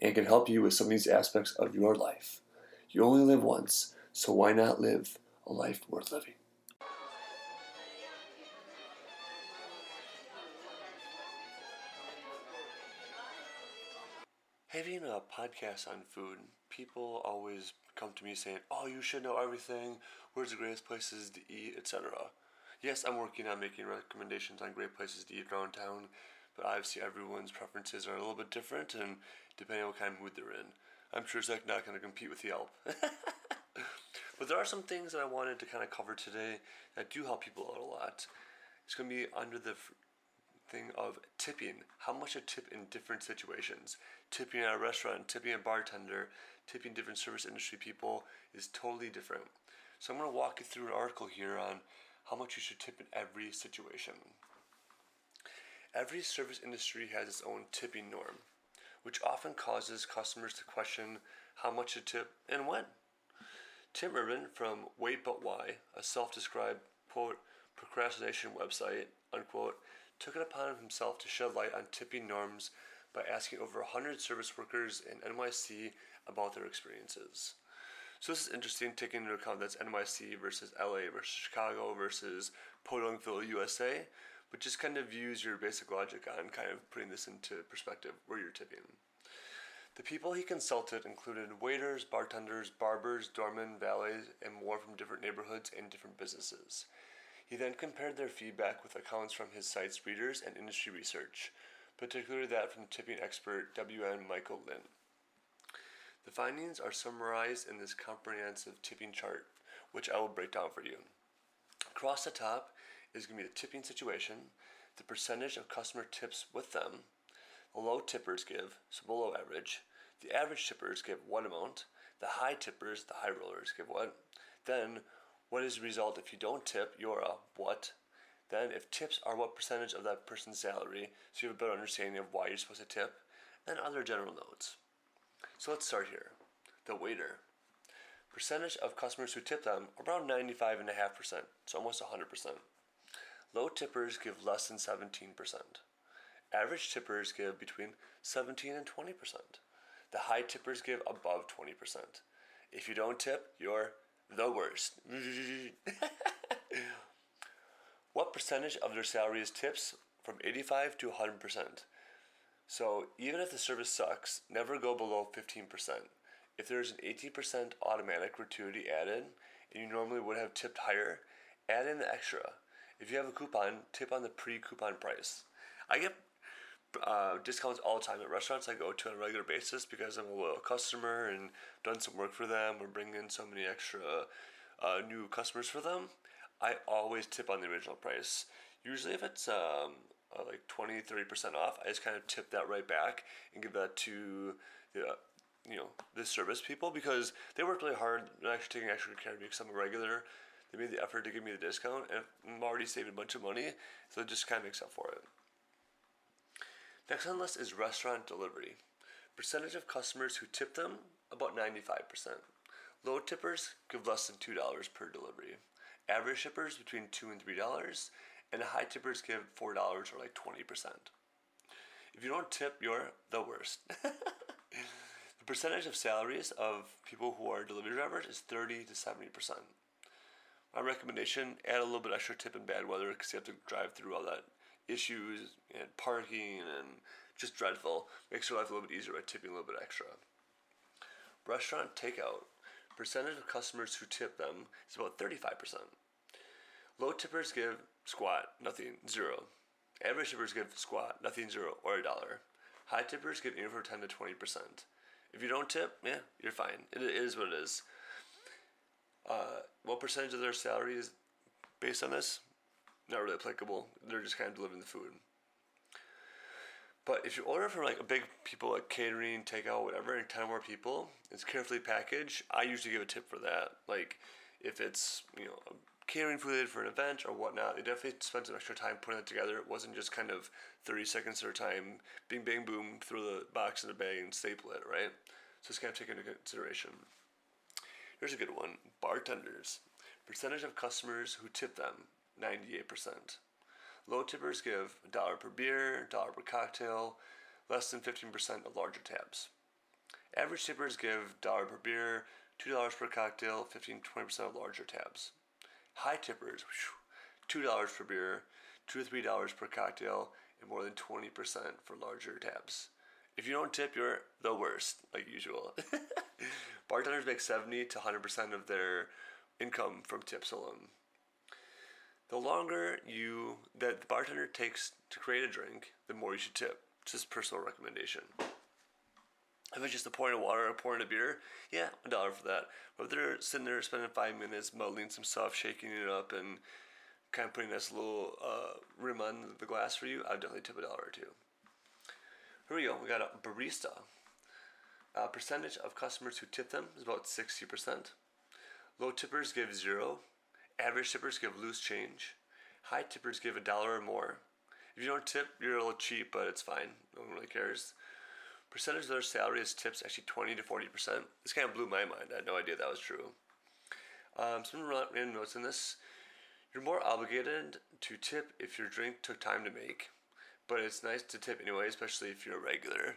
and can help you with some of these aspects of your life. You only live once, so why not live a life worth living? Having a podcast on food, people always come to me saying, "Oh, you should know everything. Where's the greatest places to eat, etc." Yes, I'm working on making recommendations on great places to eat around town, but obviously everyone's preferences are a little bit different, and depending on what kind of mood they're in, I'm sure it's like not going to compete with Yelp. but there are some things that I wanted to kind of cover today that do help people out a lot. It's going to be under the thing of tipping. How much a tip in different situations. Tipping at a restaurant, tipping a bartender, tipping different service industry people is totally different. So I'm going to walk you through an article here on how much you should tip in every situation. Every service industry has its own tipping norm, which often causes customers to question how much to tip and when. Tim Urban from Wait But Why, a self described quote procrastination website, unquote, took it upon himself to shed light on tipping norms by asking over 100 service workers in NYC about their experiences. So this is interesting, taking into account that's NYC versus LA versus Chicago versus Podunkville, USA, but just kind of use your basic logic on kind of putting this into perspective where you're tipping. The people he consulted included waiters, bartenders, barbers, doormen, valets, and more from different neighborhoods and different businesses. He then compared their feedback with accounts from his site's readers and industry research, particularly that from tipping expert WN Michael Lynn. The findings are summarized in this comprehensive tipping chart, which I will break down for you. Across the top is going to be the tipping situation, the percentage of customer tips with them, the low tippers give, so below average, the average tippers give what amount, the high tippers, the high rollers, give what, then what is the result if you don't tip? You're a what? Then, if tips are what percentage of that person's salary, so you have a better understanding of why you're supposed to tip, and other general notes. So let's start here. The waiter. Percentage of customers who tip them around 95.5%, so almost 100%. Low tippers give less than 17%. Average tippers give between 17 and 20%. The high tippers give above 20%. If you don't tip, you're the worst. what percentage of their salary is tips? From 85 to 100%. So even if the service sucks, never go below 15%. If there's an 18% automatic gratuity added, and you normally would have tipped higher, add in the extra. If you have a coupon, tip on the pre-coupon price. I get uh, discounts all the time at restaurants I go to on a regular basis because I'm a loyal customer and done some work for them or bring in so many extra uh, new customers for them. I always tip on the original price. Usually, if it's um, uh, like 20 30% off, I just kind of tip that right back and give that to the you know the service people because they worked really hard. They're actually taking extra care of me because I'm a regular. They made the effort to give me the discount, and I'm already saving a bunch of money, so it just kind of makes up for it. Next on the list is restaurant delivery. Percentage of customers who tip them, about 95%. Low tippers give less than $2 per delivery. Average shippers between 2 and $3, and high tippers give $4 or like 20%. If you don't tip, you're the worst. the percentage of salaries of people who are delivery drivers is 30 to 70%. My recommendation add a little bit extra tip in bad weather because you have to drive through all that issues and parking and just dreadful. Makes your life a little bit easier by tipping a little bit extra. Restaurant takeout. Percentage of customers who tip them is about 35%. Low tippers give squat, nothing, zero. Average tippers give squat, nothing, zero, or a dollar. High tippers give anywhere from 10 to 20%. If you don't tip, yeah, you're fine. It is what it is. Uh, what percentage of their salary is based on this? not really applicable. They're just kind of delivering the food. But if you order from like a big people like catering, takeout, whatever, and ten more people, it's carefully packaged. I usually give a tip for that. Like if it's you know catering food for an event or whatnot, they definitely spent some extra time putting it together. It wasn't just kind of thirty seconds at a time, bing bang boom, throw the box in the bag and staple it, right? So it's kind of taken into consideration. Here's a good one: bartenders. Percentage of customers who tip them, ninety-eight percent. Low tippers give a dollar per beer, dollar per cocktail, less than 15% of larger tabs. Average tippers give dollar per beer, $2 per cocktail, 15 20% of larger tabs. High tippers, $2 per beer, $2 to $3 per cocktail, and more than 20% for larger tabs. If you don't tip, you're the worst, like usual. Bartenders make 70 to 100% of their income from tips alone the longer you that the bartender takes to create a drink, the more you should tip. It's Just personal recommendation. If it's just a pouring of water or pouring a beer, yeah, a dollar for that. But if they're sitting there spending five minutes muddling some stuff, shaking it up, and kind of putting this little uh, rim on the glass for you, I'd definitely tip a dollar or two. Here we go. We got a barista. Uh, percentage of customers who tip them is about 60%. Low tippers give zero, Average tippers give loose change. High tippers give a dollar or more. If you don't tip, you're a little cheap, but it's fine. No one really cares. Percentage of their salary is tips actually 20 to 40%. This kind of blew my mind. I had no idea that was true. Um, some random notes in this. You're more obligated to tip if your drink took time to make, but it's nice to tip anyway, especially if you're a regular,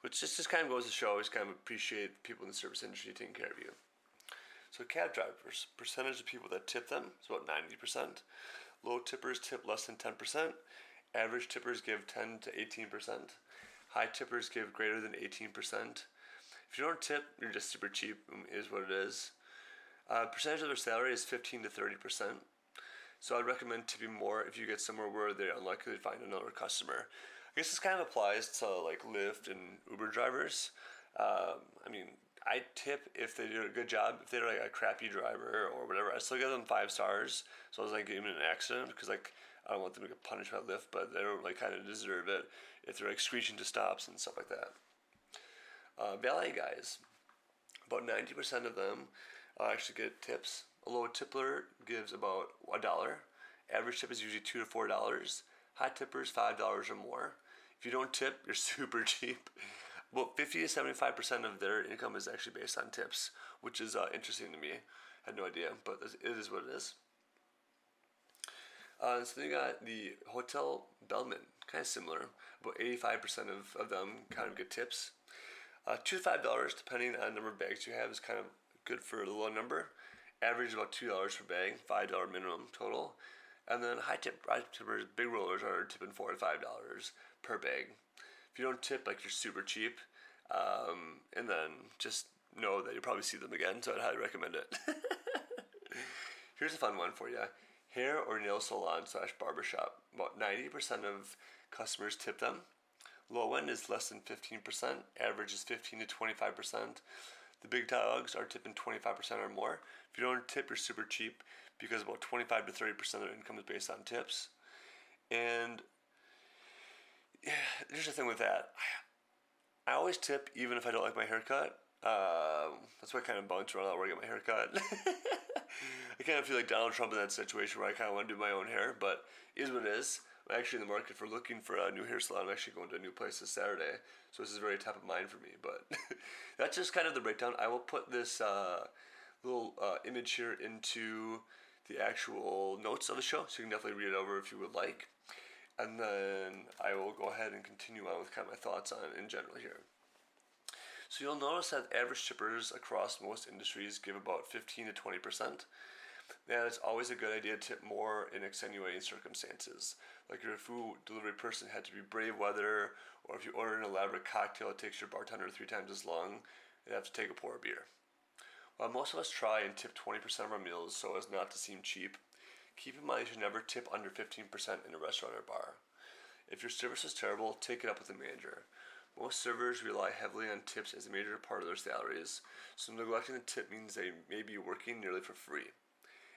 which just, just kind of goes to show always kind of appreciate people in the service industry taking care of you. So cab drivers, percentage of people that tip them is about 90%. Low tippers tip less than 10%. Average tippers give 10 to 18%. High tippers give greater than 18%. If you don't tip, you're just super cheap, is what it is. Uh, percentage of their salary is 15 to 30%. So I'd recommend tipping more if you get somewhere where they're unlikely to find another customer. I guess this kind of applies to like Lyft and Uber drivers. Um, I mean, I tip if they do a good job. If they're like a crappy driver or whatever, I still give them five stars. So I was like giving an accident because like I don't want them to get punished by Lyft, but they don't like kind of deserve it if they're like screeching to stops and stuff like that. Uh, valet guys, about ninety percent of them uh, actually get tips. A low tipper gives about a dollar. Average tip is usually two to four dollars. High tippers five dollars or more. If you don't tip, you're super cheap. Well, 50 to 75% of their income is actually based on tips, which is uh, interesting to me. I had no idea, but it is what it is. Uh, so then you got the hotel bellman, kind of similar. About 85% of, of them kind of get tips. Uh, two to five dollars, depending on the number of bags you have, is kind of good for a low number. Average about two dollars per bag, five dollar minimum total. And then high tip, high tippers, big rollers are tipping four to five dollars per bag if you don't tip, like you're super cheap. Um, and then just know that you'll probably see them again. So I'd highly recommend it. Here's a fun one for you: hair or nail salon slash barbershop. About ninety percent of customers tip them. Low end is less than fifteen percent. Average is fifteen to twenty five percent. The big dogs are tipping 25% or more. If you don't tip, you're super cheap because about 25 to 30% of their income is based on tips. And yeah, there's a thing with that. I always tip even if I don't like my haircut. Um, that's why I kind of bounce around where I get my haircut. I kind of feel like Donald Trump in that situation where I kind of want to do my own hair, but is what it is. I'm actually in the market for looking for a new hair salon. I'm actually going to a new place this Saturday, so this is very top of mind for me. But that's just kind of the breakdown. I will put this uh, little uh, image here into the actual notes of the show, so you can definitely read it over if you would like and then I will go ahead and continue on with kind of my thoughts on in general here. So you'll notice that average tippers across most industries give about 15 to 20 percent. Now it's always a good idea to tip more in extenuating circumstances, like your food delivery person had to be brave weather, or if you order an elaborate cocktail, it takes your bartender three times as long, you have to take a pour of beer. While most of us try and tip 20% of our meals so as not to seem cheap, Keep in mind you should never tip under 15% in a restaurant or bar. If your service is terrible, take it up with the manager. Most servers rely heavily on tips as a major part of their salaries, so neglecting the tip means they may be working nearly for free.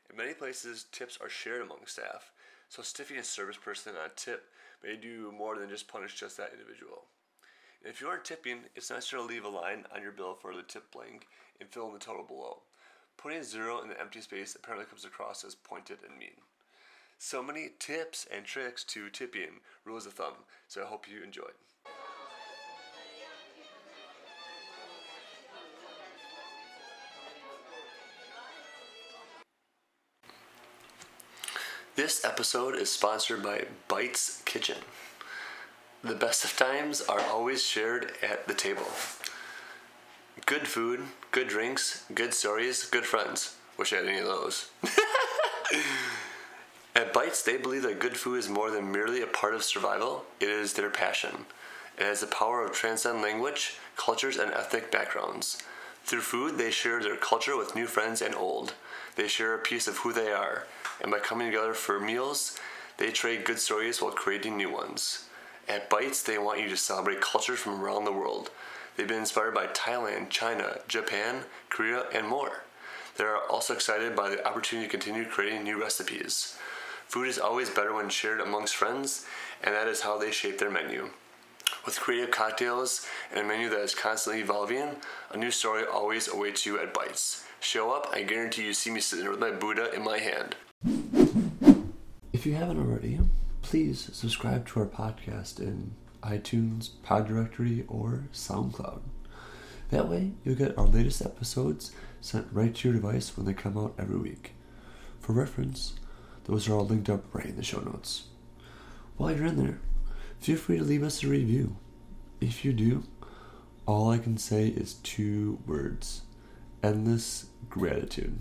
In many places, tips are shared among staff, So stiffing a service person on a tip may do more than just punish just that individual. And if you aren't tipping, it's nicer to leave a line on your bill for the tip blank and fill in the total below. Putting a zero in the empty space apparently comes across as pointed and mean. So many tips and tricks to tipping, rules of thumb, so I hope you enjoyed. This episode is sponsored by Bites Kitchen. The best of times are always shared at the table. Good food, good drinks, good stories, good friends. Wish I had any of those. at Bites, they believe that good food is more than merely a part of survival, it is their passion. It has the power of transcend language, cultures, and ethnic backgrounds. Through food, they share their culture with new friends and old. They share a piece of who they are and by coming together for meals, they trade good stories while creating new ones. At Bites, they want you to celebrate cultures from around the world. They've been inspired by Thailand, China, Japan, Korea, and more. They are also excited by the opportunity to continue creating new recipes. Food is always better when shared amongst friends, and that is how they shape their menu. With creative cocktails and a menu that is constantly evolving, a new story always awaits you at Bites. Show up, I guarantee you see me sitting there with my Buddha in my hand. If you haven't already, please subscribe to our podcast in iTunes, Pod Directory, or SoundCloud. That way, you'll get our latest episodes sent right to your device when they come out every week. For reference, those are all linked up right in the show notes. While you're in there, feel free to leave us a review. If you do, all I can say is two words endless gratitude.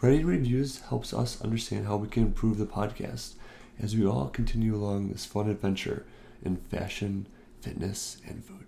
Writing reviews helps us understand how we can improve the podcast as we all continue along this fun adventure in fashion, fitness, and food.